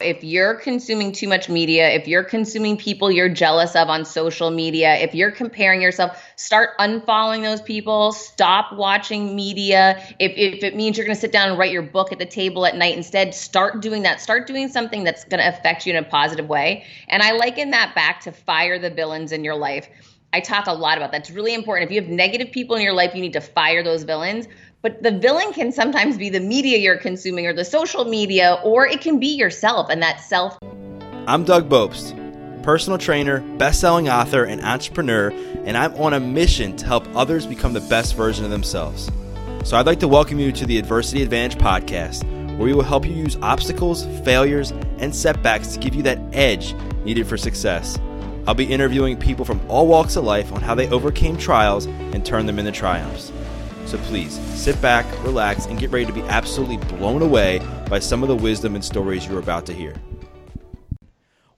if you're consuming too much media, if you're consuming people you're jealous of on social media, if you're comparing yourself, start unfollowing those people, stop watching media. If, if it means you're going to sit down and write your book at the table at night, instead, start doing that. Start doing something that's going to affect you in a positive way. And I liken that back to fire the villains in your life. I talk a lot about that. It's really important. If you have negative people in your life, you need to fire those villains. But the villain can sometimes be the media you're consuming or the social media, or it can be yourself and that self. I'm Doug Bopst, personal trainer, best selling author, and entrepreneur, and I'm on a mission to help others become the best version of themselves. So I'd like to welcome you to the Adversity Advantage podcast, where we will help you use obstacles, failures, and setbacks to give you that edge needed for success. I'll be interviewing people from all walks of life on how they overcame trials and turned them into triumphs. So please sit back, relax, and get ready to be absolutely blown away by some of the wisdom and stories you're about to hear.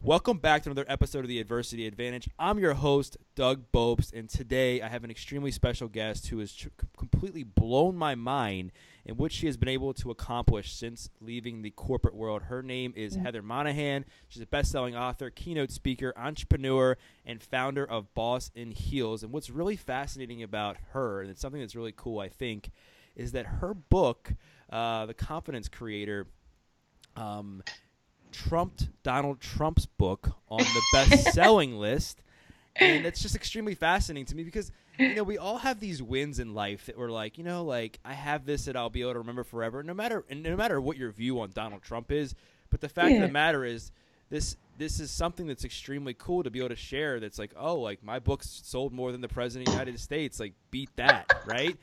Welcome back to another episode of the Adversity Advantage. I'm your host, Doug Bopst, and today I have an extremely special guest who has tr- completely blown my mind in what she has been able to accomplish since leaving the corporate world. Her name is mm-hmm. Heather Monahan. She's a best selling author, keynote speaker, entrepreneur, and founder of Boss in Heels. And what's really fascinating about her, and it's something that's really cool, I think, is that her book, uh, The Confidence Creator, um, trumped Donald Trump's book on the best selling list. And it's just extremely fascinating to me because you know, we all have these wins in life that we're like, you know, like I have this that I'll be able to remember forever, no matter and no matter what your view on Donald Trump is. But the fact yeah. of the matter is, this this is something that's extremely cool to be able to share. That's like, oh, like my books sold more than the president of the United States. Like, beat that, right?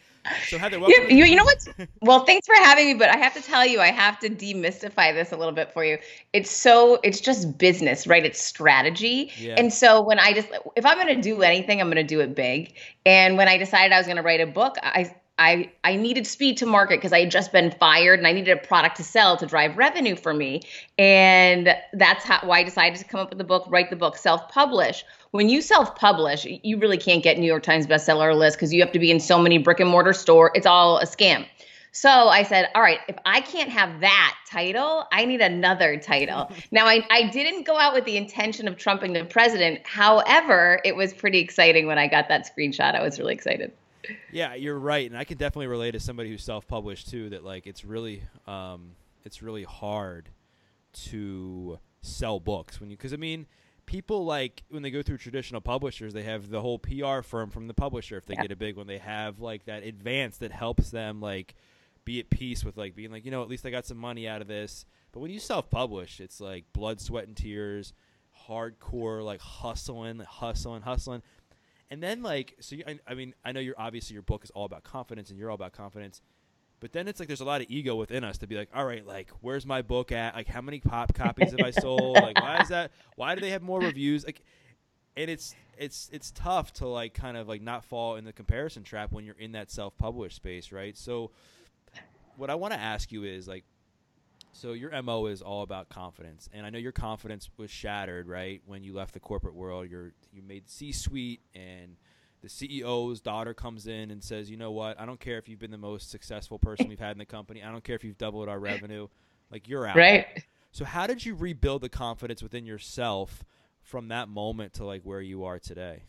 So Heather, you, you, you know what? well, thanks for having me, but I have to tell you, I have to demystify this a little bit for you. It's so, it's just business, right? It's strategy. Yeah. And so when I just, if I'm going to do anything, I'm going to do it big. And when I decided I was going to write a book, I I, I needed speed to market because I had just been fired and I needed a product to sell to drive revenue for me. And that's how, why I decided to come up with the book, write the book, self publish. When you self publish, you really can't get New York Times bestseller list because you have to be in so many brick and mortar store. It's all a scam. So I said, all right, if I can't have that title, I need another title. now, I, I didn't go out with the intention of trumping the president. However, it was pretty exciting when I got that screenshot. I was really excited. Yeah, you're right, and I can definitely relate to somebody who's self-published too. That like it's really, um, it's really hard to sell books when you because I mean people like when they go through traditional publishers, they have the whole PR firm from the publisher if they yeah. get a big one. They have like that advance that helps them like be at peace with like being like, you know, at least I got some money out of this. But when you self publish, it's like blood, sweat, and tears, hardcore, like hustling, hustling, hustling. And then like so, you, I, I mean, I know you're obviously your book is all about confidence, and you're all about confidence. But then it's like there's a lot of ego within us to be like, all right, like where's my book at? Like how many pop copies have I sold? Like why is that? Why do they have more reviews? Like, and it's it's it's tough to like kind of like not fall in the comparison trap when you're in that self-published space, right? So, what I want to ask you is like, so your mo is all about confidence, and I know your confidence was shattered, right, when you left the corporate world. You're you made C-suite, and the CEO's daughter comes in and says, "You know what? I don't care if you've been the most successful person we've had in the company. I don't care if you've doubled our revenue. Like you're out." Right. So how did you rebuild the confidence within yourself from that moment to like where you are today?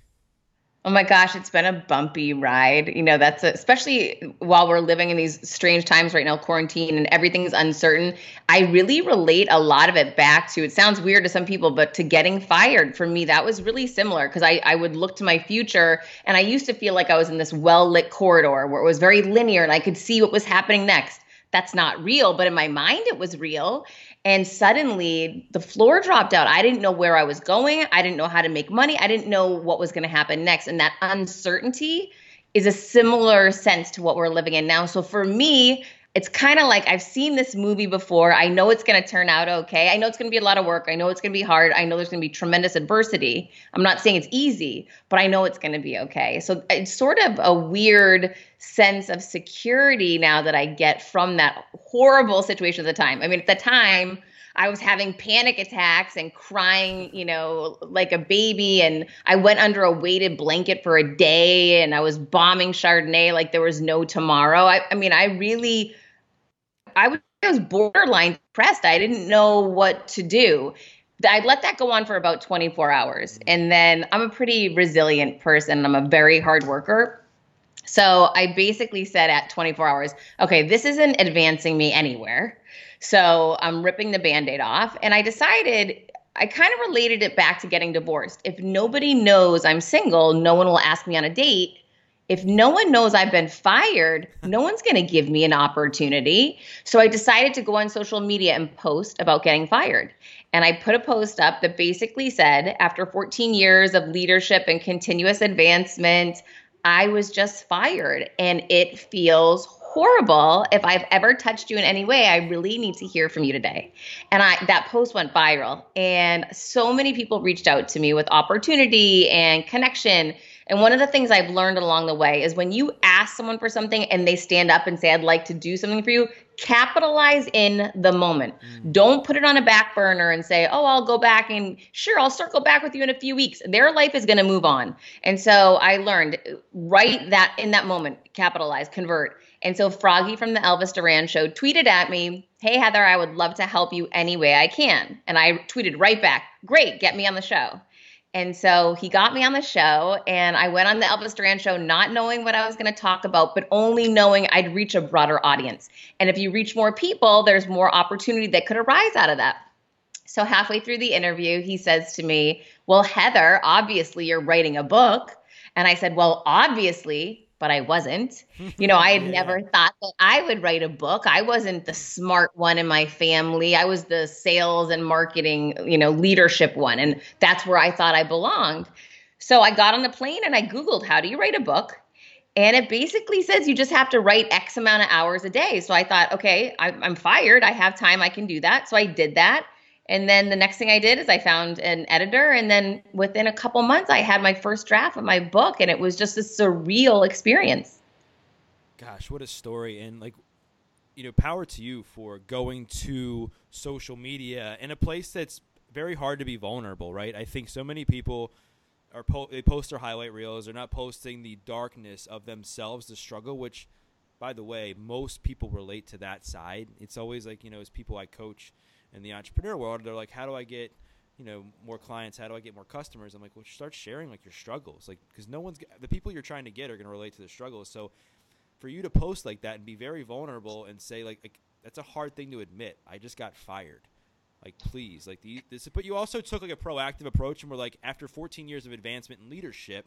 Oh my gosh, it's been a bumpy ride. You know, that's a, especially while we're living in these strange times right now, quarantine and everything's uncertain. I really relate a lot of it back to it sounds weird to some people, but to getting fired for me, that was really similar because I, I would look to my future and I used to feel like I was in this well lit corridor where it was very linear and I could see what was happening next. That's not real, but in my mind, it was real. And suddenly the floor dropped out. I didn't know where I was going. I didn't know how to make money. I didn't know what was going to happen next. And that uncertainty is a similar sense to what we're living in now. So for me, it's kind of like I've seen this movie before. I know it's going to turn out okay. I know it's going to be a lot of work. I know it's going to be hard. I know there's going to be tremendous adversity. I'm not saying it's easy, but I know it's going to be okay. So it's sort of a weird sense of security now that I get from that horrible situation at the time. I mean, at the time, I was having panic attacks and crying, you know, like a baby. And I went under a weighted blanket for a day and I was bombing Chardonnay like there was no tomorrow. I, I mean, I really I was I was borderline depressed. I didn't know what to do. I let that go on for about 24 hours. And then I'm a pretty resilient person. I'm a very hard worker. So I basically said at 24 hours, okay, this isn't advancing me anywhere. So I'm ripping the band aid off. And I decided, I kind of related it back to getting divorced. If nobody knows I'm single, no one will ask me on a date if no one knows I've been fired, no one's going to give me an opportunity. So I decided to go on social media and post about getting fired. And I put a post up that basically said, after 14 years of leadership and continuous advancement, I was just fired. And it feels horrible. If I've ever touched you in any way, I really need to hear from you today. And I that post went viral. And so many people reached out to me with opportunity and connection and one of the things I've learned along the way is when you ask someone for something and they stand up and say, I'd like to do something for you, capitalize in the moment. Mm. Don't put it on a back burner and say, oh, I'll go back and sure, I'll circle back with you in a few weeks. Their life is going to move on. And so I learned right that in that moment, capitalize, convert. And so Froggy from the Elvis Duran show tweeted at me, Hey, Heather, I would love to help you any way I can. And I tweeted right back, Great, get me on the show. And so he got me on the show, and I went on the Elvis Duran show not knowing what I was going to talk about, but only knowing I'd reach a broader audience. And if you reach more people, there's more opportunity that could arise out of that. So halfway through the interview, he says to me, Well, Heather, obviously you're writing a book. And I said, Well, obviously, but I wasn't. You know, I had yeah. never thought that I would write a book. I wasn't the smart one in my family. I was the sales and marketing, you know, leadership one. And that's where I thought I belonged. So I got on the plane and I Googled, how do you write a book? And it basically says you just have to write X amount of hours a day. So I thought, okay, I'm fired. I have time. I can do that. So I did that. And then the next thing I did is I found an editor. And then within a couple months, I had my first draft of my book. And it was just a surreal experience. Gosh, what a story. And like, you know, power to you for going to social media in a place that's very hard to be vulnerable, right? I think so many people are po- they post their highlight reels. They're not posting the darkness of themselves, the struggle, which, by the way, most people relate to that side. It's always like, you know, as people I coach – in the entrepreneur world, they're like, how do I get you know more clients? How do i get more customers? I'm like well start sharing like your struggles. Like because no one's the people you're trying to get are going to relate to the struggles so for you to post like that and be very vulnerable and say like, like that's a hard thing to admit. I just got fired. Like please like the, this but you also took like a proactive approach and were like after 14 years of advancement in leadership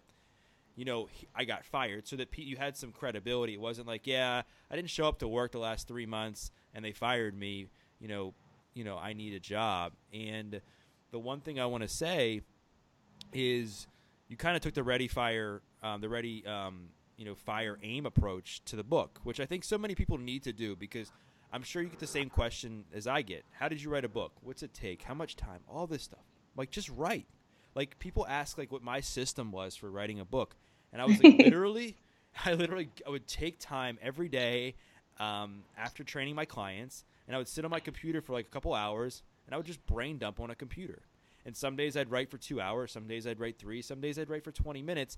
you know i got fired so that Pete, you had some credibility. It wasn't like yeah i didn't show up to work the last three months and they fired me you know you know, I need a job. And the one thing I want to say is you kind of took the ready fire, um, the ready, um, you know, fire aim approach to the book, which I think so many people need to do because I'm sure you get the same question as I get. How did you write a book? What's it take? How much time? All this stuff. Like, just write. Like, people ask, like, what my system was for writing a book. And I was like, literally, I literally I would take time every day um, after training my clients and I would sit on my computer for like a couple hours and I would just brain dump on a computer. And some days I'd write for two hours, some days I'd write three, some days I'd write for 20 minutes.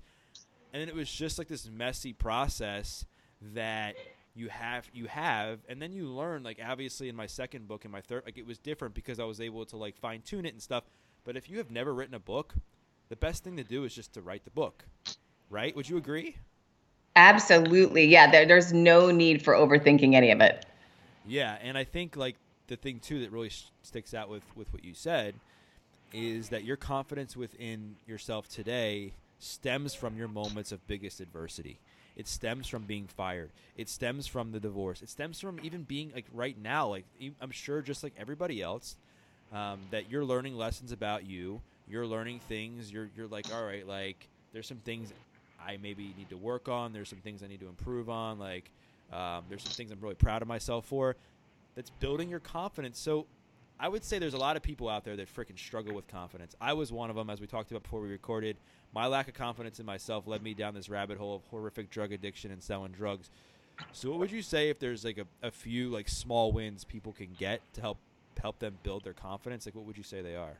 And then it was just like this messy process that you have you have and then you learn like obviously in my second book and my third like it was different because I was able to like fine tune it and stuff. But if you have never written a book, the best thing to do is just to write the book. Right? Would you agree? Absolutely. Yeah, there, there's no need for overthinking any of it. Yeah, and I think like the thing too that really sh- sticks out with with what you said is that your confidence within yourself today stems from your moments of biggest adversity. It stems from being fired. It stems from the divorce. It stems from even being like right now. Like I'm sure, just like everybody else, um, that you're learning lessons about you. You're learning things. You're you're like, all right, like there's some things I maybe need to work on. There's some things I need to improve on. Like um, there's some things I'm really proud of myself for. That's building your confidence. So I would say there's a lot of people out there that freaking struggle with confidence. I was one of them, as we talked about before we recorded. My lack of confidence in myself led me down this rabbit hole of horrific drug addiction and selling drugs. So, what would you say if there's like a, a few like small wins people can get to help help them build their confidence? Like, what would you say they are?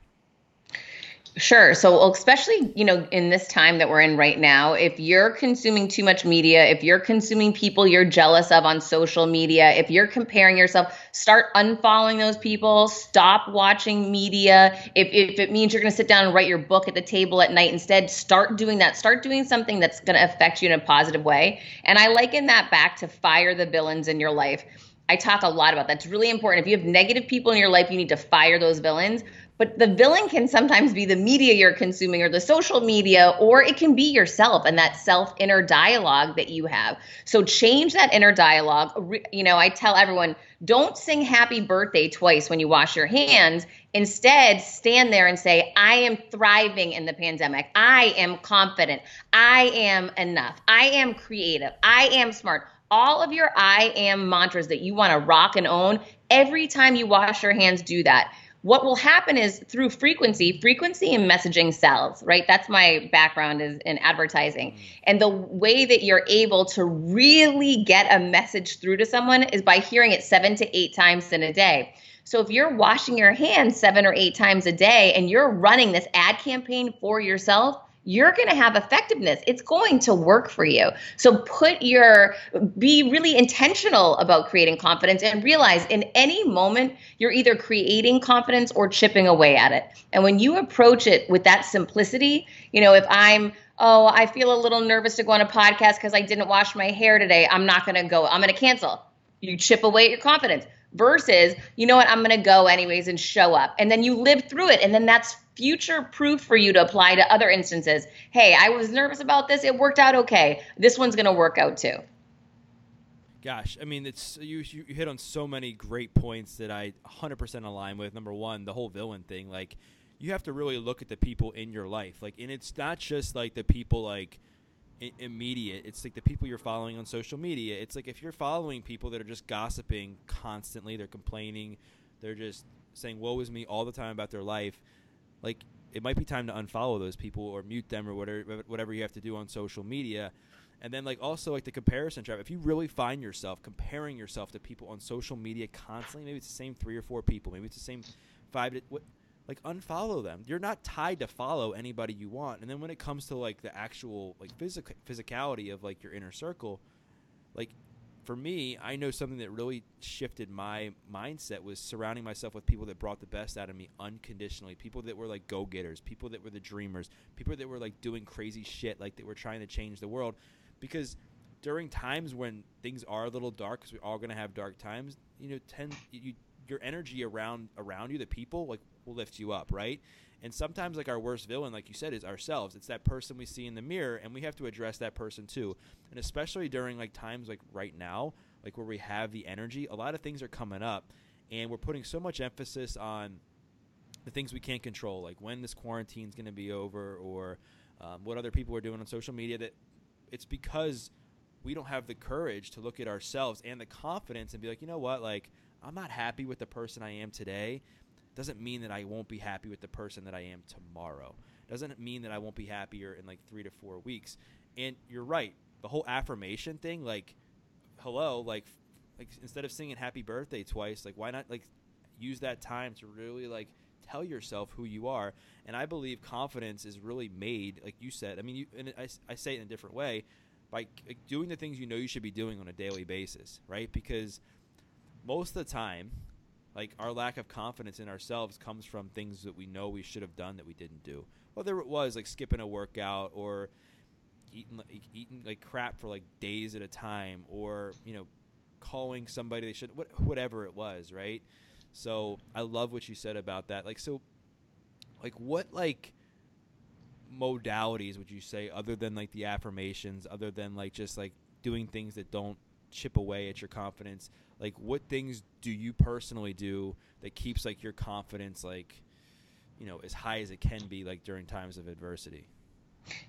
Sure. So, especially, you know, in this time that we're in right now, if you're consuming too much media, if you're consuming people you're jealous of on social media, if you're comparing yourself, start unfollowing those people, stop watching media. If, if it means you're going to sit down and write your book at the table at night instead, start doing that. Start doing something that's going to affect you in a positive way. And I liken that back to fire the villains in your life. I talk a lot about that. It's really important. If you have negative people in your life, you need to fire those villains but the villain can sometimes be the media you're consuming or the social media, or it can be yourself and that self inner dialogue that you have. So change that inner dialogue. You know, I tell everyone don't sing happy birthday twice when you wash your hands. Instead, stand there and say, I am thriving in the pandemic. I am confident. I am enough. I am creative. I am smart all of your I am mantras that you want to rock and own, every time you wash your hands, do that what will happen is through frequency frequency and messaging sells right? That's my background is in advertising. Mm. and the way that you're able to really get a message through to someone is by hearing it seven to eight times in a day. So if you're washing your hands seven or eight times a day and you're running this ad campaign for yourself you're going to have effectiveness. It's going to work for you. So put your, be really intentional about creating confidence and realize in any moment, you're either creating confidence or chipping away at it. And when you approach it with that simplicity, you know, if I'm, oh, I feel a little nervous to go on a podcast because I didn't wash my hair today, I'm not going to go, I'm going to cancel. You chip away at your confidence versus, you know what, I'm going to go anyways and show up. And then you live through it. And then that's future proof for you to apply to other instances. Hey, I was nervous about this. It worked out okay. This one's going to work out too. Gosh, I mean, it's you, you hit on so many great points that I 100% align with. Number one, the whole villain thing. Like, you have to really look at the people in your life. Like, and it's not just like the people like immediate. It's like the people you're following on social media. It's like if you're following people that are just gossiping constantly, they're complaining, they're just saying "woe is me" all the time about their life like it might be time to unfollow those people or mute them or whatever whatever you have to do on social media. And then like also like the comparison trap. If you really find yourself comparing yourself to people on social media constantly, maybe it's the same three or four people, maybe it's the same five to, what like unfollow them. You're not tied to follow anybody you want. And then when it comes to like the actual like physic- physicality of like your inner circle, like for me, I know something that really shifted my mindset was surrounding myself with people that brought the best out of me unconditionally. People that were like go getters, people that were the dreamers, people that were like doing crazy shit, like that were trying to change the world. Because during times when things are a little dark, because we're all gonna have dark times, you know, tend you, your energy around around you, the people, like will lift you up, right? And sometimes, like our worst villain, like you said, is ourselves. It's that person we see in the mirror, and we have to address that person too. And especially during like times like right now, like where we have the energy, a lot of things are coming up, and we're putting so much emphasis on the things we can't control, like when this quarantine is going to be over, or um, what other people are doing on social media. That it's because we don't have the courage to look at ourselves and the confidence and be like, you know what, like I'm not happy with the person I am today, doesn't mean that I won't be happy with the person that I am tomorrow. Doesn't mean that I won't be happier in like three to four weeks. And you're right. The whole affirmation thing, like, hello, like, like instead of singing happy birthday twice, like, why not like use that time to really like tell yourself who you are? And I believe confidence is really made, like you said. I mean, you and I, I say it in a different way by doing the things you know you should be doing on a daily basis, right? Because most of the time, like our lack of confidence in ourselves comes from things that we know we should have done that we didn't do. Whether it was like skipping a workout or eating like, eating like crap for like days at a time, or you know, calling somebody they should whatever it was, right? So I love what you said about that. Like so, like what like modalities would you say other than like the affirmations, other than like just like doing things that don't chip away at your confidence? Like what things do you personally do that keeps like your confidence like you know as high as it can be like during times of adversity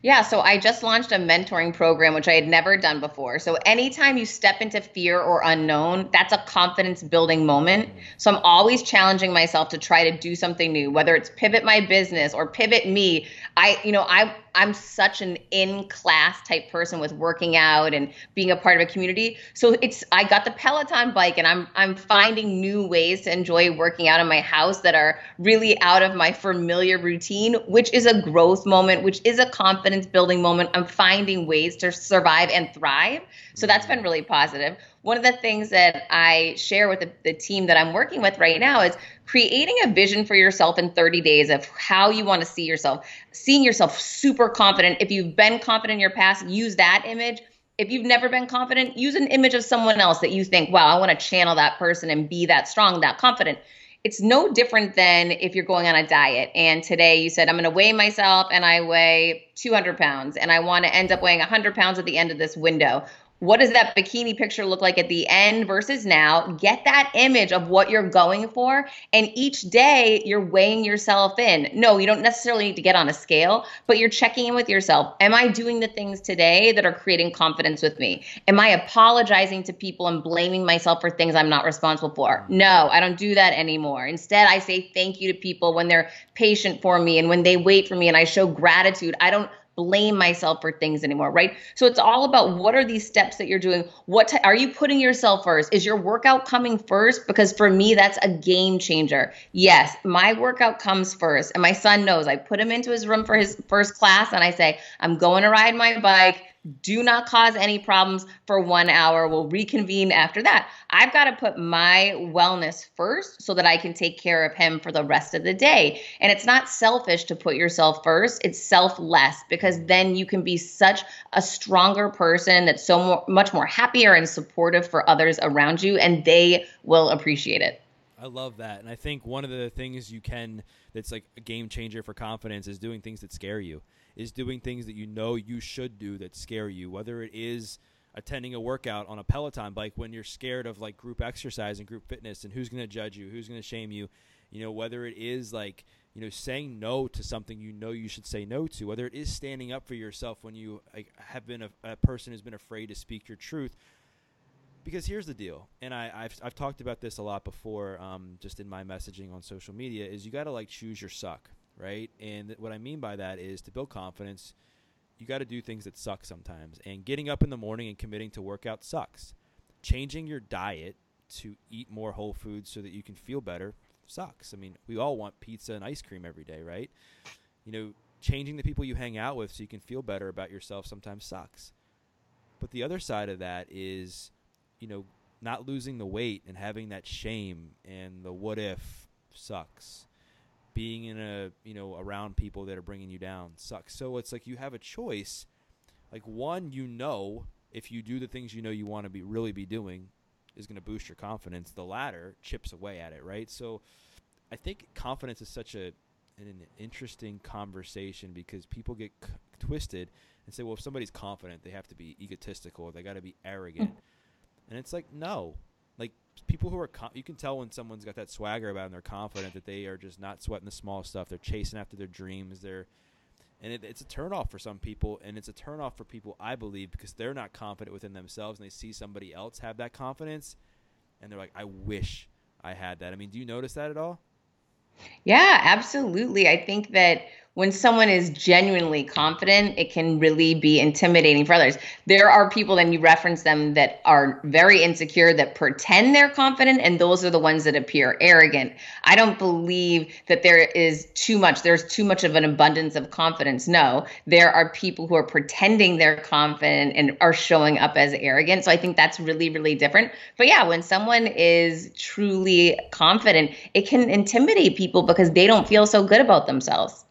yeah, so I just launched a mentoring program, which I had never done before. So, anytime you step into fear or unknown, that's a confidence building moment. Mm-hmm. So, I'm always challenging myself to try to do something new, whether it's pivot my business or pivot me. I, you know, I, I'm such an in class type person with working out and being a part of a community. So it's I got the Peloton bike and I'm I'm finding new ways to enjoy working out in my house that are really out of my familiar routine, which is a growth moment, which is a confidence building moment. I'm finding ways to survive and thrive. So that's mm-hmm. been really positive. One of the things that I share with the, the, team that I'm working with right now is creating a vision for yourself in 30 days of how you want to see yourself, seeing yourself super confident. If you've been confident in your past, use that image. If you've never been confident, use an image of someone else that you think, wow, I want to channel that person and be that strong, that confident it's no different than if you're going on a diet and today you said i'm going to weigh myself and i weigh 200 pounds and i want to end up weighing 100 pounds at the end of this window what does that bikini picture look like at the end versus now? Get that image of what you're going for. And each day you're weighing yourself in. No, you don't necessarily need to get on a scale, but you're checking in with yourself. Am I doing the things today that are creating confidence with me? Am I apologizing to people and blaming myself for things I'm not responsible for? No, I don't do that anymore. Instead, I say thank you to people when they're patient for me and when they wait for me and I show gratitude. I don't blame myself for things anymore, right? So it's all about what are these steps that you're doing? What t- are you putting yourself first? Is your workout coming first? Because for me, that's a game changer. Yes, my workout comes first. And my son knows I put him into his room for his first class and I say, I'm going to ride my bike do not cause any problems for one hour. We'll reconvene after that. I've got to put my wellness first so that I can take care of him for the rest of the day. And it's not selfish to put yourself first, it's selfless because then you can be such a stronger person that's so more, much more happier and supportive for others around you, and they will appreciate it. I love that. And I think one of the things you can that's like a game changer for confidence is doing things that scare you is doing things that you know you should do that scare you, whether it is attending a workout on a Peloton bike when you're scared of like group exercise and group fitness and who's going to judge you, who's going to shame you, you know, whether it is like, you know, saying no to something you know you should say no to, whether it is standing up for yourself when you like, have been a, a person who's been afraid to speak your truth. Because here's the deal, and I, have I've talked about this a lot before, um, just in my messaging on social media, is you got to like choose your suck right? And what I mean by that is to build confidence, you got to do things that suck sometimes. And getting up in the morning and committing to workout sucks. Changing your diet to eat more whole foods so that you can feel better sucks. I mean, we all want pizza and ice cream every day, right? You know, changing the people you hang out with so you can feel better about yourself sometimes sucks. But the other side of that is, you know, not losing the weight and having that shame and the what if sucks being in a you know around people that are bringing you down sucks. So it's like you have a choice. Like one, you know, if you do the things you know you want to be really be doing, is going to boost your confidence. The latter chips away at it, right? So I think confidence is such a an interesting conversation because people get c- twisted and say, well, if somebody's confident, they have to be egotistical, they got to be arrogant, and it's like no, people who are you can tell when someone's got that swagger about them they're confident that they are just not sweating the small stuff they're chasing after their dreams they're and it, it's a turnoff for some people and it's a turnoff for people i believe because they're not confident within themselves and they see somebody else have that confidence and they're like i wish i had that. I mean do you notice that at all? Yeah absolutely. I think that when someone is genuinely confident, it can really be intimidating for others. There are people, and you reference them, that are very insecure, that pretend they're confident, and those are the ones that appear arrogant. I don't believe that there is too much, there's too much of an abundance of confidence. No, there are people who are pretending they're confident and are showing up as arrogant. So I think that's really, really different. But yeah, when someone is truly confident, it can intimidate people because they don't feel so good about themselves.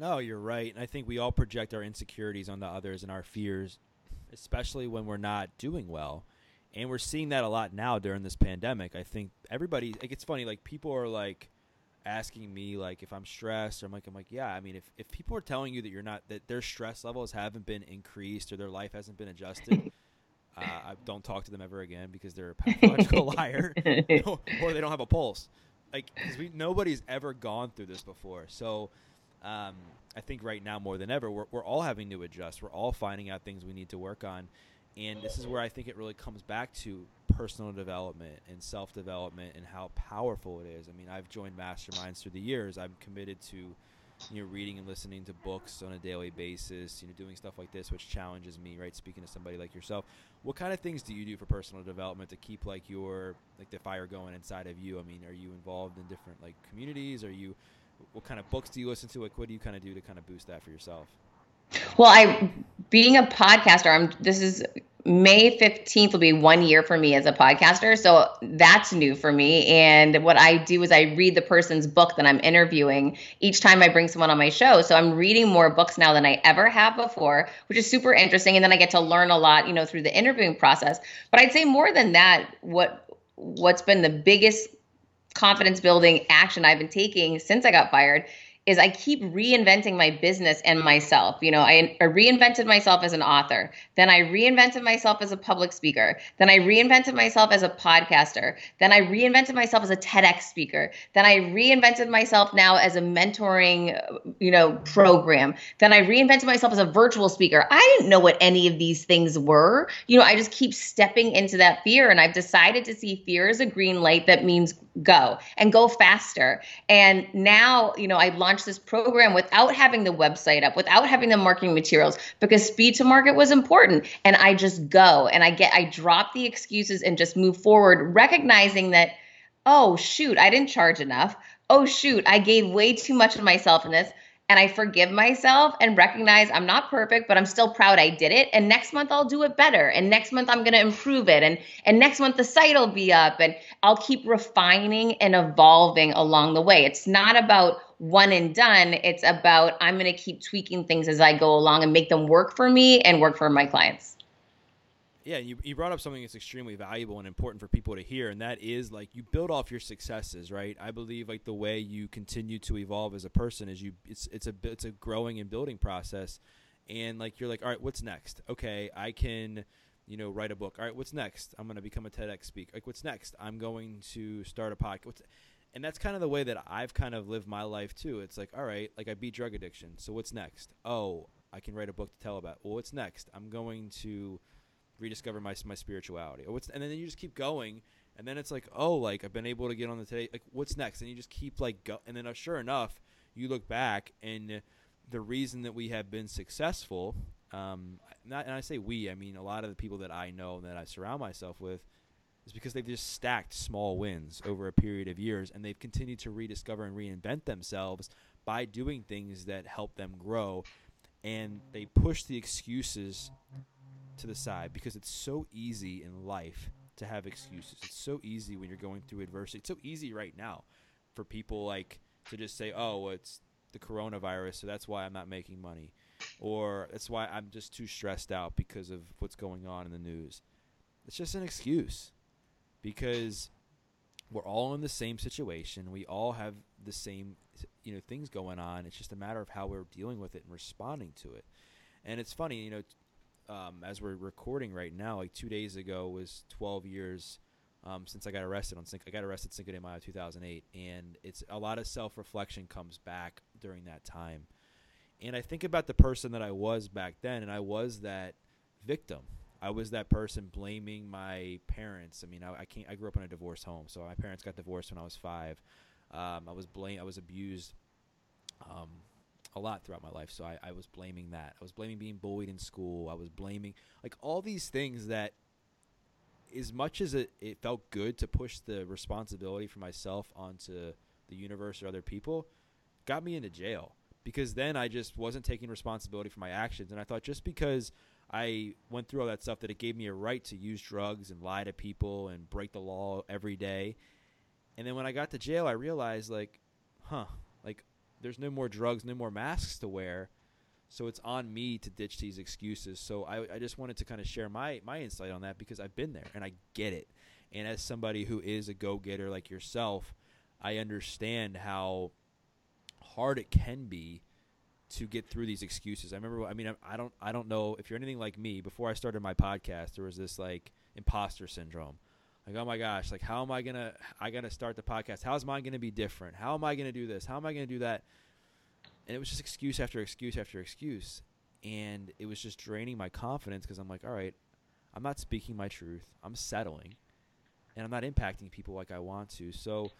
No, you're right. And I think we all project our insecurities onto others and our fears, especially when we're not doing well. And we're seeing that a lot now during this pandemic. I think everybody, like, it's funny, like, people are like, asking me like if I'm stressed or I'm like I'm like yeah I mean if, if people are telling you that you're not that their stress levels haven't been increased or their life hasn't been adjusted uh, I don't talk to them ever again because they're a pathological liar or they don't have a pulse like because we nobody's ever gone through this before so um, I think right now more than ever, we're, we're all having to adjust. We're all finding out things we need to work on. And this is where I think it really comes back to personal development and self development and how powerful it is. I mean, I've joined masterminds through the years. I'm committed to you know, reading and listening to books on a daily basis, you know, doing stuff like this, which challenges me, right? Speaking to somebody like yourself, what kind of things do you do for personal development to keep like your like the fire going inside of you? I mean, are you involved in different like communities? Are you what kind of books do you listen to? Like, what do you kind of do to kind of boost that for yourself? Well, I being a podcaster, I'm this is May 15th will be one year for me as a podcaster. So that's new for me. And what I do is I read the person's book that I'm interviewing each time I bring someone on my show. So I'm reading more books now than I ever have before, which is super interesting. And then I get to learn a lot, you know, through the interviewing process. But I'd say more than that, what what's been the biggest confidence building action I've been taking since I got fired is I keep reinventing my business and myself. You know, I, I, reinvented myself as an author. Then I reinvented myself as a public speaker. Then I reinvented myself as a podcaster. Then I reinvented myself as a TEDx speaker. Then I reinvented myself now as a mentoring, uh, you know, program. Then I reinvented myself as a virtual speaker. I didn't know what any of these things were. You know, I just keep stepping into that fear and I've decided to see fear as a green light that means go and go faster. And now, you know, I launched this program without having the website up, without having the marketing materials because speed to market was important. And I just go and I get, I drop the excuses and just move forward, recognizing that, oh, shoot, I didn't charge enough. Oh, shoot, I gave way too much of myself in this and I forgive myself and recognize I'm not perfect, but I'm still proud I did it. And next month I'll do it better. And next month I'm going to improve it. And and next month the site will be up and I'll keep refining and evolving along the way. It's not about one and done. It's about I'm going to keep tweaking things as I go along and make them work for me and work for my clients yeah, you, you brought up something that's extremely valuable and important for people to hear, and that is like you build off your successes, right? I believe like the way you continue to evolve as a person is you it's it's a it's a growing and building process, and like you're like, all right, what's next? Okay, I can, you know, write a book. All right, what's next? I'm gonna become a TEDx speaker. Like, what's next? I'm going to start a podcast. What's, and that's kind of the way that I've kind of lived my life too. It's like, all right, like I beat drug addiction, so what's next? Oh, I can write a book to tell about. Well, what's next? I'm going to rediscover my my spirituality. Or what's and then you just keep going, and then it's like, oh, like I've been able to get on the today. Like, what's next? And you just keep like go, and then uh, sure enough, you look back, and the reason that we have been successful, um, not and I say we, I mean a lot of the people that I know and that I surround myself with. Is because they've just stacked small wins over a period of years and they've continued to rediscover and reinvent themselves by doing things that help them grow and they push the excuses to the side because it's so easy in life to have excuses. It's so easy when you're going through adversity. It's so easy right now for people like to just say, "Oh, it's the coronavirus, so that's why I'm not making money." Or that's why I'm just too stressed out because of what's going on in the news. It's just an excuse. Because we're all in the same situation. We all have the same you know things going on. It's just a matter of how we're dealing with it and responding to it. And it's funny, you know, um, as we're recording right now, like two days ago was 12 years um, since I got arrested on I got arrested Cinco de Mayo 2008, and it's a lot of self reflection comes back during that time, and I think about the person that I was back then, and I was that victim. I was that person blaming my parents. I mean, I, I can't. I grew up in a divorced home, so my parents got divorced when I was five. Um, I was blame. I was abused. Um, a lot throughout my life. So I, I was blaming that. I was blaming being bullied in school. I was blaming like all these things that as much as it, it felt good to push the responsibility for myself onto the universe or other people, got me into jail. Because then I just wasn't taking responsibility for my actions. And I thought just because I went through all that stuff that it gave me a right to use drugs and lie to people and break the law every day. And then when I got to jail, I realized like, huh, like there's no more drugs, no more masks to wear. So it's on me to ditch these excuses. So I, I just wanted to kind of share my, my insight on that because I've been there and I get it. And as somebody who is a go getter like yourself, I understand how hard it can be to get through these excuses. I remember, I mean, I don't, I don't know if you're anything like me. Before I started my podcast, there was this like imposter syndrome. Like oh my gosh like how am i gonna i gotta start the podcast? How's mine gonna be different? How am i gonna do this? How am i gonna do that? And it was just excuse after excuse after excuse. And it was just draining my confidence because i'm like all right i'm not speaking my truth. I'm settling. And i'm not impacting people like i want to. So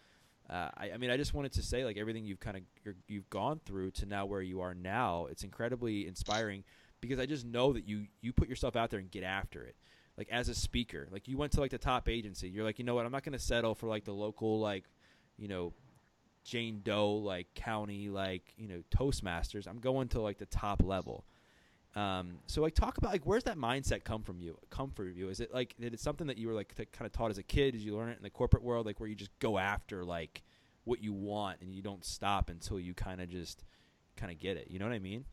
uh, I, I, mean, I just wanted to say like everything you've kind of you've gone through to now where you are now. It's incredibly inspiring because I just know that you you put yourself out there and get after it. Like as a speaker, like you went to like the top agency. You're like, you know what? I'm not going to settle for like the local like, you know, Jane Doe like county like you know Toastmasters. I'm going to like the top level. Um, so like talk about like where's that mindset come from you come from you? Is it like is it something that you were like kind of taught as a kid? Did you learn it in the corporate world like where you just go after like what you want and you don't stop until you kind of just kind of get it? You know what I mean?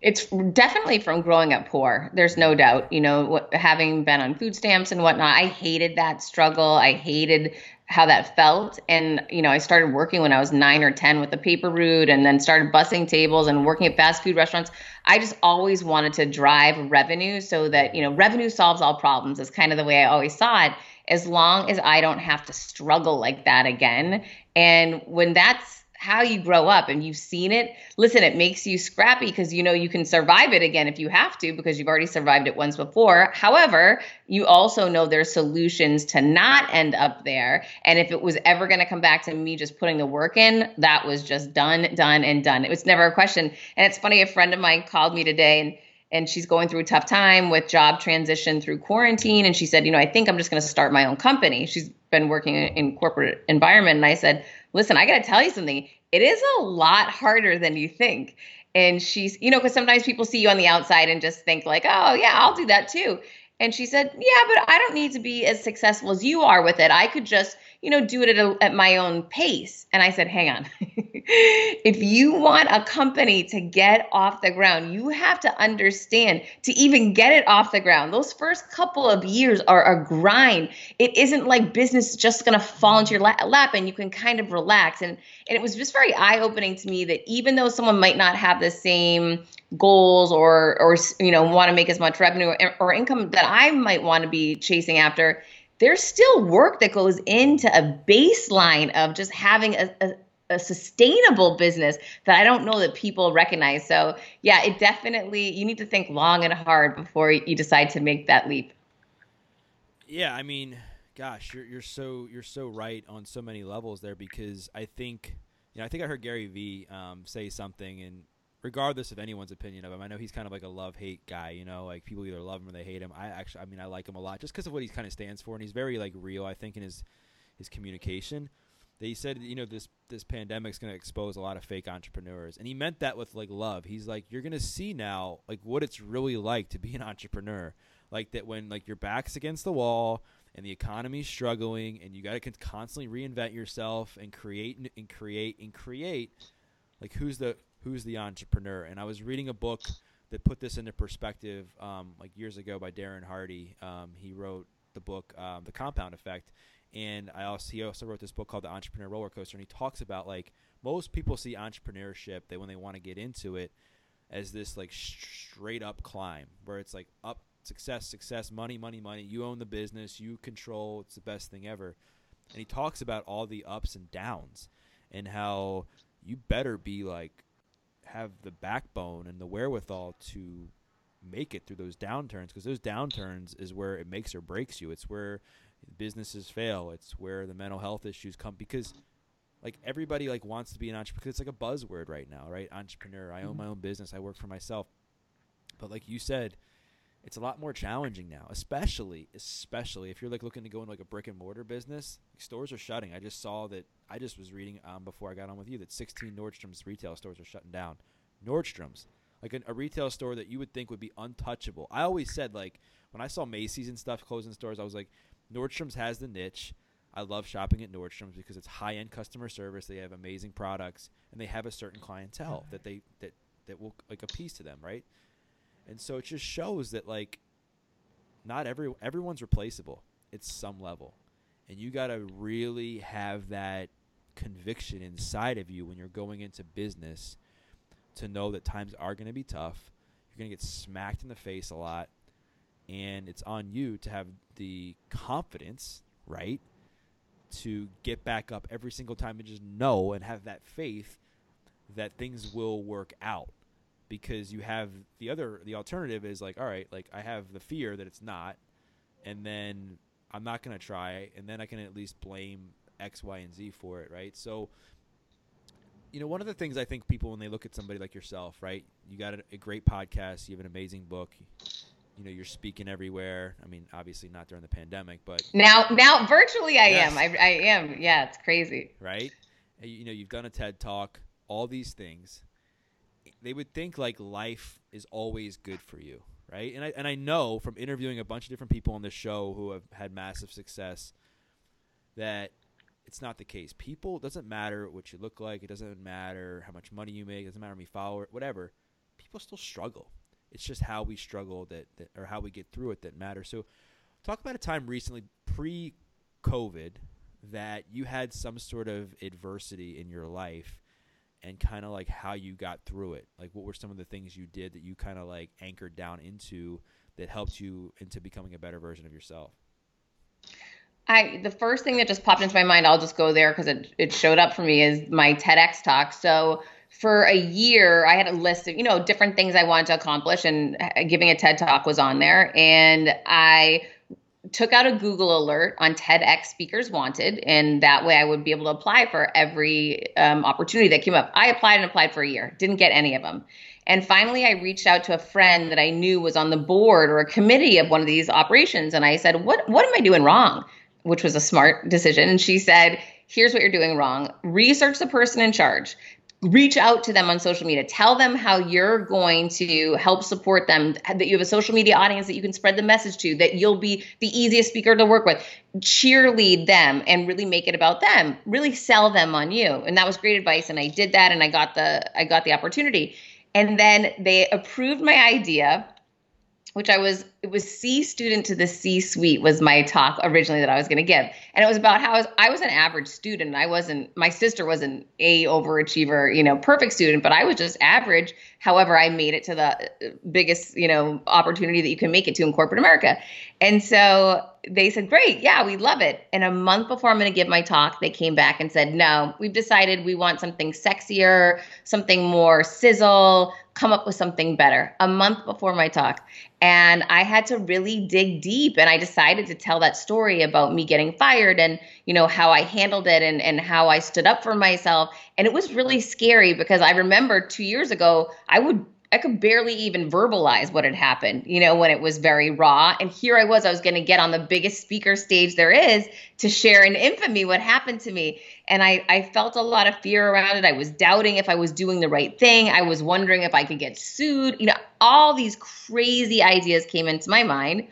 It's definitely from growing up poor. There's no doubt. You know, having been on food stamps and whatnot, I hated that struggle. I hated how that felt. And, you know, I started working when I was nine or 10 with the paper route and then started bussing tables and working at fast food restaurants. I just always wanted to drive revenue so that, you know, revenue solves all problems is kind of the way I always saw it. As long as I don't have to struggle like that again. And when that's how you grow up and you've seen it, listen, it makes you scrappy because you know you can survive it again if you have to because you've already survived it once before. However, you also know there's solutions to not end up there. And if it was ever going to come back to me just putting the work in, that was just done, done, and done. It was never a question. And it's funny, a friend of mine called me today and and she's going through a tough time with job transition through quarantine and she said you know i think i'm just going to start my own company she's been working in corporate environment and i said listen, I got to tell you something. It is a lot harder than you think. And she's, you know, because sometimes people see you on the outside and just think, like, oh, yeah, I'll do that too. And she said, yeah, but I don't need to be as successful as you are with it. I could just you know, do it at, a, at my own pace. And I said, hang on. if you want a company to get off the ground, you have to understand to even get it off the ground. Those first couple of years are a grind. It isn't like business just going to fall into your lap and you can kind of relax. And, and it was just very eye opening to me that even though someone might not have the same goals or, or, you know, want to make as much revenue or, or income that I might want to be chasing after, there's still work that goes into a baseline of just having a, a, a, sustainable business that I don't know that people recognize. So, yeah, it definitely, you need to think long and hard before you decide to make that leap. Yeah, I mean, gosh, you're, you're so you're so right on so many levels there because I think you know I think I heard Gary Vee um, say something and regardless of anyone's opinion of him. I know he's kind of like a love hate guy, you know, like people either love him or they hate him. I actually, I mean, I like him a lot just because of what he kind of stands for, and he's very like real. I think in his his communication. That he said, you know, this this pandemic's going to expose a lot of fake entrepreneurs, and he meant that with like love. He's like, you're going to see now like what it's really like to be an entrepreneur, like that when like your back's against the wall and the economy's struggling, and you got to constantly reinvent yourself and create and create and create. Like who's the who's the entrepreneur. And I was reading a book that put this into perspective, um, like years ago by Darren Hardy. Um, he wrote the book um, The Compound Effect, and I also he also wrote this book called The Entrepreneur Roller Coaster. And he talks about like most people see entrepreneurship they when they want to get into it as this like straight up climb where it's like up success success money money money you own the business you control it's the best thing ever and he talks about all the ups and downs and how you better be like have the backbone and the wherewithal to make it through those downturns because those downturns is where it makes or breaks you. It's where businesses fail. It's where the mental health issues come because like everybody like wants to be an entrepreneur. It's like a buzzword right now, right? Entrepreneur. I own mm-hmm. my own business. I work for myself. But like you said, it's a lot more challenging now, especially especially if you're like looking to go into like a brick and mortar business. Like, stores are shutting. I just saw that. I just was reading um, before I got on with you that 16 Nordstrom's retail stores are shutting down. Nordstrom's, like a retail store that you would think would be untouchable. I always said like when I saw Macy's and stuff closing stores, I was like, Nordstrom's has the niche. I love shopping at Nordstrom's because it's high end customer service. They have amazing products and they have a certain clientele that they that that will like appease to them, right? And so it just shows that like not every everyone's replaceable at some level. And you got to really have that conviction inside of you when you're going into business to know that times are going to be tough. You're going to get smacked in the face a lot. And it's on you to have the confidence, right? To get back up every single time and just know and have that faith that things will work out because you have the other the alternative is like all right like i have the fear that it's not and then i'm not going to try and then i can at least blame X, Y, and Z for it, right? So, you know, one of the things I think people when they look at somebody like yourself, right? You got a, a great podcast, you have an amazing book, you know you're speaking everywhere i mean obviously not during the pandemic but now now virtually i yes. am I, I am yeah it's crazy right you know you've done a ted talk all these things they would think like life is always good for you right? And i and i know from interviewing a bunch of different people on this show who have had massive success that it's not the case. People doesn't matter what you look like. It doesn't matter how much money you make. It doesn't matter how many followers whatever. People still struggle. It's just how we struggle that, that or how we get through it that matters. So, talk about a time recently pre-COVID that you had some sort of adversity in your life and kind of like how you got through it. Like what were some of the things you did that you kind of like anchored down into that helped you into becoming a better version of yourself? I the first thing that just popped into my mind, I'll just go there because it it showed up for me is my TEDx talk. So for a year, I had a list of, you know, different things I wanted to accomplish, and uh, giving a TED talk was on there. And I took out a Google alert on TEDx speakers wanted, and that way I would be able to apply for every um, opportunity that came up. I applied and applied for a year, didn't get any of them. And finally, I reached out to a friend that I knew was on the board or a committee of one of these operations, and I said, "What what am I doing wrong?" Which was a smart decision. And she said, "Here's what you're doing wrong. Research the person in charge reach out to them on social media. Tell them how you're going to help support them that you have a social media audience that you can spread the message to that you'll be the easiest speaker to work with. Cheerlead them and really make it about them. Really sell them on you. And that was great advice and i did that and i got the i got the opportunity. And then they approved my idea which I was it was C student to the C suite was my talk originally that I was going to give, and it was about how I was, I was an average student. I wasn't. My sister was an A overachiever, you know, perfect student, but I was just average. However, I made it to the uh, biggest, you know, opportunity that you can make it to in corporate America, and so they said, "Great, yeah, we love it." And a month before I'm going to give my talk, they came back and said, "No, we've decided we want something sexier, something more sizzle." Come up with something better a month before my talk. And I had to really dig deep and I decided to tell that story about me getting fired and, you know, how I handled it and, and how I stood up for myself. And it was really scary because I remember two years ago, I would I could barely even verbalize what had happened, you know, when it was very raw. And here I was, I was going to get on the biggest speaker stage there is to share in infamy what happened to me. And I, I felt a lot of fear around it. I was doubting if I was doing the right thing. I was wondering if I could get sued. You know, all these crazy ideas came into my mind.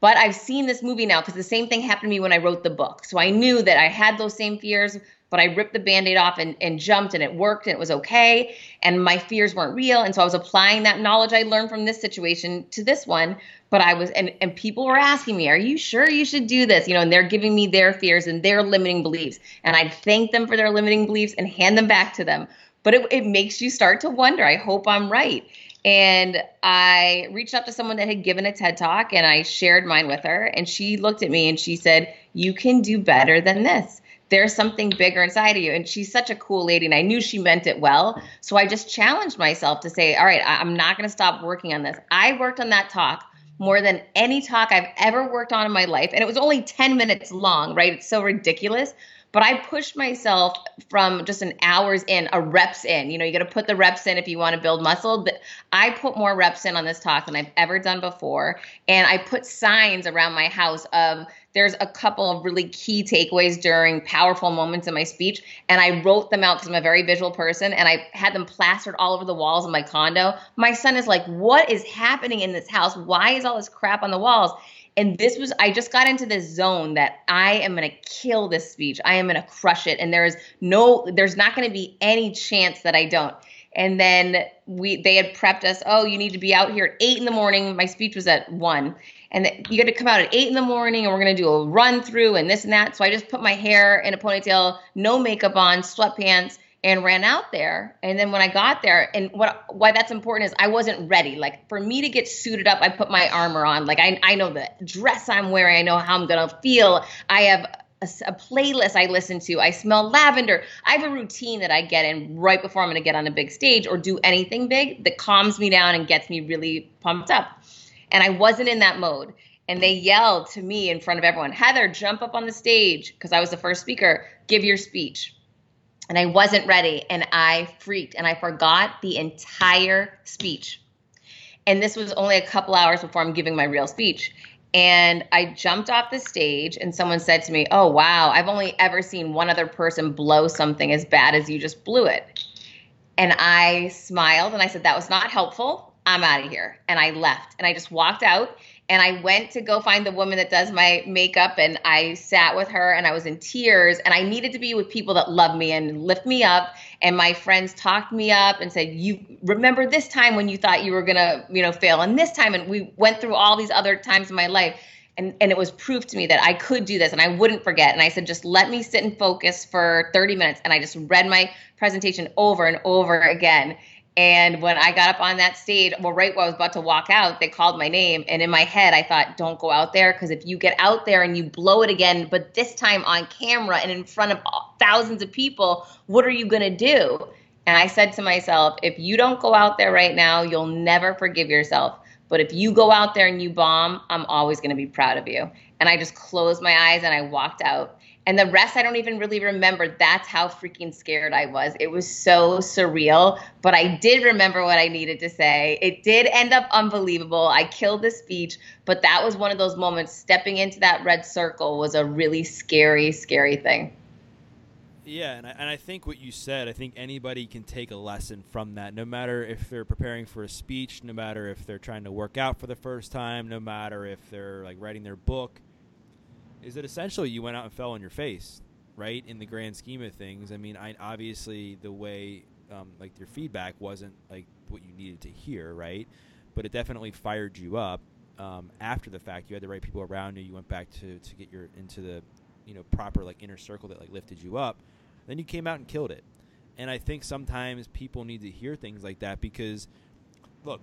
But I've seen this movie now because the same thing happened to me when I wrote the book. So I knew that I had those same fears, but I ripped the band-aid off and, and jumped and it worked and it was okay. And my fears weren't real. And so I was applying that knowledge I learned from this situation to this one. But I was and, and people were asking me, Are you sure you should do this? You know, and they're giving me their fears and their limiting beliefs. And I'd thank them for their limiting beliefs and hand them back to them. But it, it makes you start to wonder, I hope I'm right. And I reached out to someone that had given a TED talk and I shared mine with her. And she looked at me and she said, You can do better than this there's something bigger inside of you. And she's such a cool lady. And I knew she meant it well. So I just challenged myself to say, all right, I'm not going to stop working on this. I worked on that talk more than any talk I've ever worked on in my life. And it was only 10 minutes long, right? It's so ridiculous. But I pushed myself from just an hours in, a reps in. You know, you got to put the reps in if you want to build muscle. But I put more reps in on this talk than I've ever done before. And I put signs around my house of there's a couple of really key takeaways during powerful moments in my speech and i wrote them out because i'm a very visual person and i had them plastered all over the walls of my condo. My son is like what is happening in this house? Why is all this crap on the walls? And this was i just got into this zone that i am going to kill this speech. I am going to crush it and there is no there's not going to be any chance that i don't. And then we they had prepped us oh you need to be out here at eight in the morning. My speech was at one and you got to come out at eight in the morning and we're going to do a run through and this and that. So I just put my hair in a ponytail, no makeup on, sweatpants, and ran out there. And then when I got there, and what why that's important is I wasn't ready. Like for me to get suited up, I put my armor on. Like I, I know the dress I'm wearing, I know how I'm gonna feel. I have a, a, playlist I listen to. I smell lavender. I have a routine that I get in right before I'm going to get on a big stage or do anything big that calms me down and gets me really pumped up and I wasn't in that mode. and they yelled to me in front of everyone, Heather, jump up on the stage because I was the first speaker, give your speech. And I wasn't ready and I freaked and I forgot the entire speech. And this was only a couple hours before I'm giving my real speech. And I jumped off the stage, and someone said to me, Oh, wow, I've only ever seen one other person blow something as bad as you just blew it. And I smiled and I said, That was not helpful. I'm out of here. And I left and I just walked out and I went to go find the woman that does my makeup and I sat with her and I was in tears and I needed to be with people that love me and lift me up and my friends talked me up and said you remember this time when you thought you were going to you know fail and this time and we went through all these other times in my life and and it was proof to me that I could do this and I wouldn't forget and I said just let me sit and focus for 30 minutes and I just read my presentation over and over again and when I got up on that stage, well, right when I was about to walk out, they called my name. And in my head, I thought, don't go out there because if you get out there and you blow it again, but this time on camera and in front of thousands of people, what are you going to do? And I said to myself, if you don't go out there right now, you'll never forgive yourself. But if you go out there and you bomb, I'm always going to be proud of you. And I just closed my eyes and I walked out. And the rest, I don't even really remember. That's how freaking scared I was. It was so surreal, but I did remember what I needed to say. It did end up unbelievable. I killed the speech, but that was one of those moments. Stepping into that red circle was a really scary, scary thing. Yeah, and I, and I think what you said, I think anybody can take a lesson from that, no matter if they're preparing for a speech, no matter if they're trying to work out for the first time, no matter if they're like writing their book is that essentially you went out and fell on your face, right? In the grand scheme of things, I mean, I obviously the way um, like your feedback wasn't like what you needed to hear, right? But it definitely fired you up um, after the fact. You had the right people around you. You went back to to get your into the you know proper like inner circle that like lifted you up. Then you came out and killed it. And I think sometimes people need to hear things like that because, look,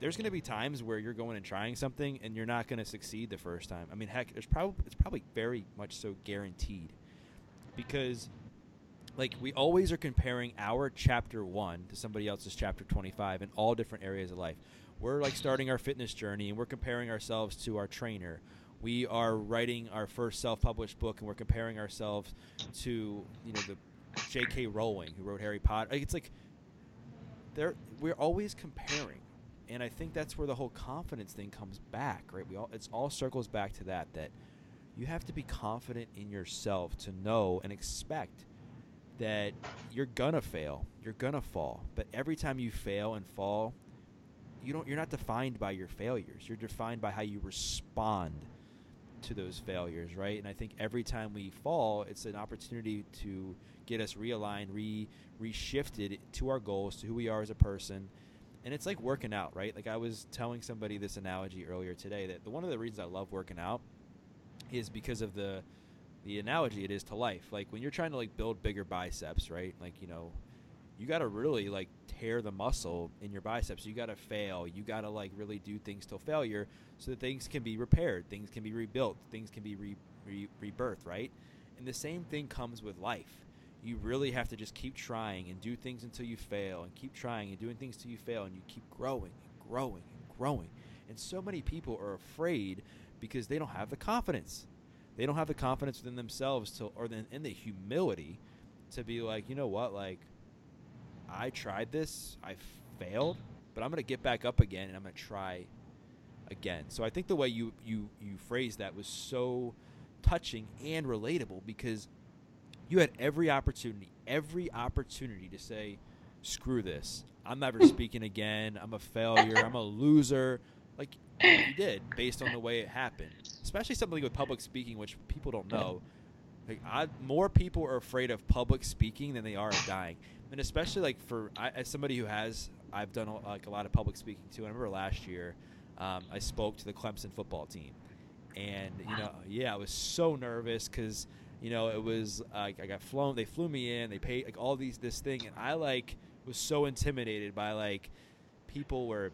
there's going to be times where you're going and trying something and you're not going to succeed the first time. I mean, heck, there's probably it's probably very much so guaranteed because like we always are comparing our chapter 1 to somebody else's chapter 25 in all different areas of life. We're like starting our fitness journey and we're comparing ourselves to our trainer. We are writing our first self-published book and we're comparing ourselves to, you know, the J.K. Rowling who wrote Harry Potter. It's like there we're always comparing and I think that's where the whole confidence thing comes back, right? We all it's all circles back to that that you have to be confident in yourself to know and expect that you're gonna fail, you're gonna fall. But every time you fail and fall, you don't you're not defined by your failures. You're defined by how you respond to those failures, right? And I think every time we fall, it's an opportunity to get us realigned, re reshifted to our goals, to who we are as a person and it's like working out, right? Like I was telling somebody this analogy earlier today that the, one of the reasons I love working out is because of the the analogy it is to life. Like when you're trying to like build bigger biceps, right? Like you know, you got to really like tear the muscle in your biceps. You got to fail. You got to like really do things till failure so that things can be repaired, things can be rebuilt, things can be re- re- rebirthed, right? And the same thing comes with life you really have to just keep trying and do things until you fail and keep trying and doing things until you fail and you keep growing and growing and growing. And so many people are afraid because they don't have the confidence. They don't have the confidence within themselves to or then in the humility to be like, you know what, like I tried this, I failed, but I'm to get back up again and I'm to try again. So I think the way you you you phrased that was so touching and relatable because you had every opportunity, every opportunity to say, screw this. I'm never speaking again. I'm a failure. I'm a loser. Like you did based on the way it happened. Especially something with public speaking, which people don't know. Like I, more people are afraid of public speaking than they are of dying. And especially like for I, as somebody who has, I've done a, like a lot of public speaking too. I remember last year, um, I spoke to the Clemson football team, and you know, yeah, I was so nervous because you know, it was like I got flown. They flew me in. They paid like all these this thing, and I like was so intimidated by like people were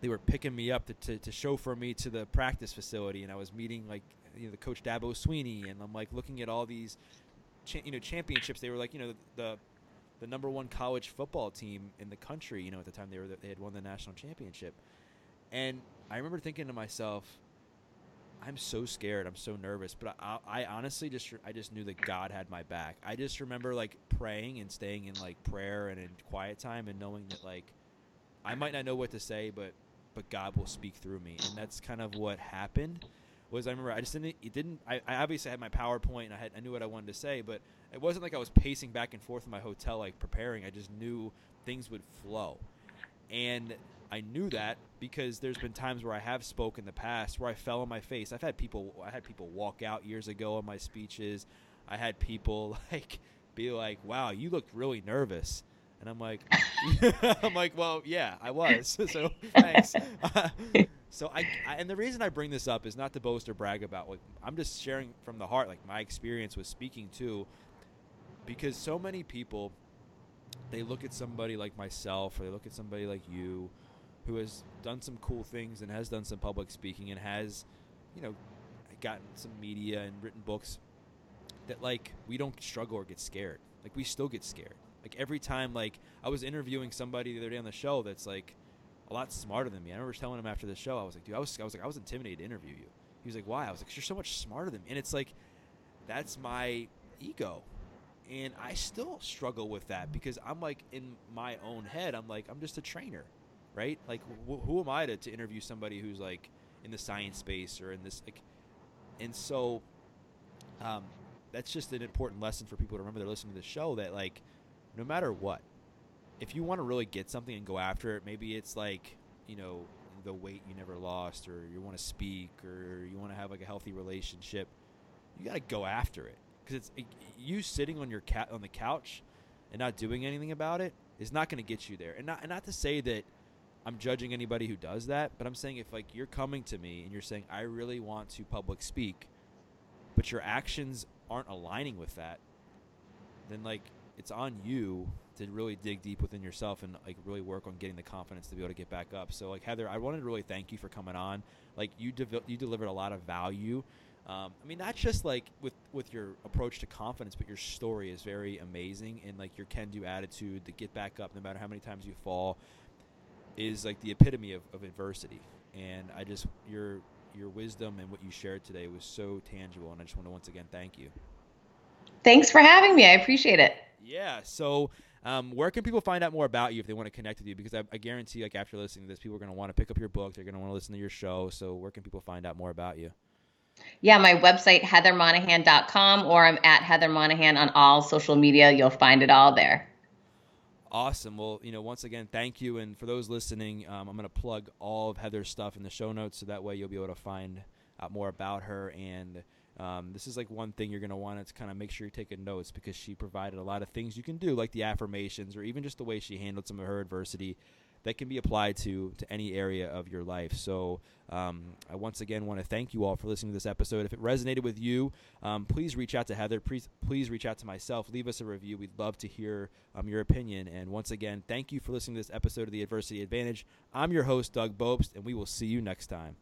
they were picking me up to, to, to chauffeur me to the practice facility, and I was meeting like you know the coach Dabo Swinney, and I'm like looking at all these cha- you know championships. They were like you know the, the the number one college football team in the country. You know at the time they were they had won the national championship, and I remember thinking to myself, I'm so scared. I'm so nervous. But I, I honestly just I just knew that God had my back. I just remember like praying and staying in like prayer and in quiet time and knowing that like I might not know what to say, but but God will speak through me, and that's kind of what happened. Was I remember I just didn't it didn't I, I obviously had my PowerPoint and I had I knew what I wanted to say, but it wasn't like I was pacing back and forth in my hotel like preparing. I just knew things would flow, and I knew that because there's been times where I have spoken in the past where I fell on my face. I've had people I had people walk out years ago on my speeches. I had people like be like, "Wow, you looked really nervous." And I'm like, I'm like, well, yeah, I was. so thanks. so I, I, and the reason I bring this up is not to boast or brag about. Like, I'm just sharing from the heart, like my experience with speaking too, because so many people, they look at somebody like myself, or they look at somebody like you, who has done some cool things and has done some public speaking and has, you know, gotten some media and written books. That like we don't struggle or get scared. Like we still get scared like every time, like I was interviewing somebody the other day on the show that's like a lot smarter than me. I remember telling him after the show, I was like, dude, I was, I was like, I was intimidated to interview you. He was like, why? I was like, you're so much smarter than me. And it's like, that's my ego. And I still struggle with that because I'm like in my own head, I'm like, I'm just a trainer, right? Like, wh- who am I to, to interview somebody who's like in the science space or in this, like, and so, um, that's just an important lesson for people to remember they're listening to the show that like no matter what, if you want to really get something and go after it, maybe it's like, you know, the weight you never lost, or you want to speak, or you want to have like a healthy relationship, you got to go after it. Because it's it, you sitting on your cat on the couch and not doing anything about it is not going to get you there. And not and not to say that I'm judging anybody who does that, but I'm saying if like you're coming to me and you're saying I really want to public speak, but your actions aren't aligning with that, then like it's on you to really dig deep within yourself and like really work on getting the confidence to be able to get back up. So like Heather, I wanted to really thank you for coming on. Like you de- you delivered a lot of value. Um, I mean, not just like with with your approach to confidence, but your story is very amazing and like your can-do attitude to get back up no matter how many times you fall is like the epitome of, of adversity. And I just your your wisdom and what you shared today was so tangible, and I just want to once again thank you. Thanks for having me. I appreciate it. Yeah. So, um, where can people find out more about you if they want to connect with you? Because I, I guarantee, like after listening to this, people are going to want to pick up your book. They're going to want to listen to your show. So, where can people find out more about you? Yeah, my website heathermonahan.com or I'm at Heather Monahan on all social media. You'll find it all there. Awesome. Well, you know, once again, thank you. And for those listening, um, I'm going to plug all of Heather's stuff in the show notes so that way you'll be able to find out more about her and um, this is like one thing you're going to want to kind of make sure you're taking notes because she provided a lot of things you can do, like the affirmations or even just the way she handled some of her adversity that can be applied to to any area of your life. So um, I once again want to thank you all for listening to this episode. If it resonated with you, um, please reach out to Heather. Please, please reach out to myself. Leave us a review. We'd love to hear um, your opinion. And once again, thank you for listening to this episode of the Adversity Advantage. I'm your host, Doug Bopst, and we will see you next time.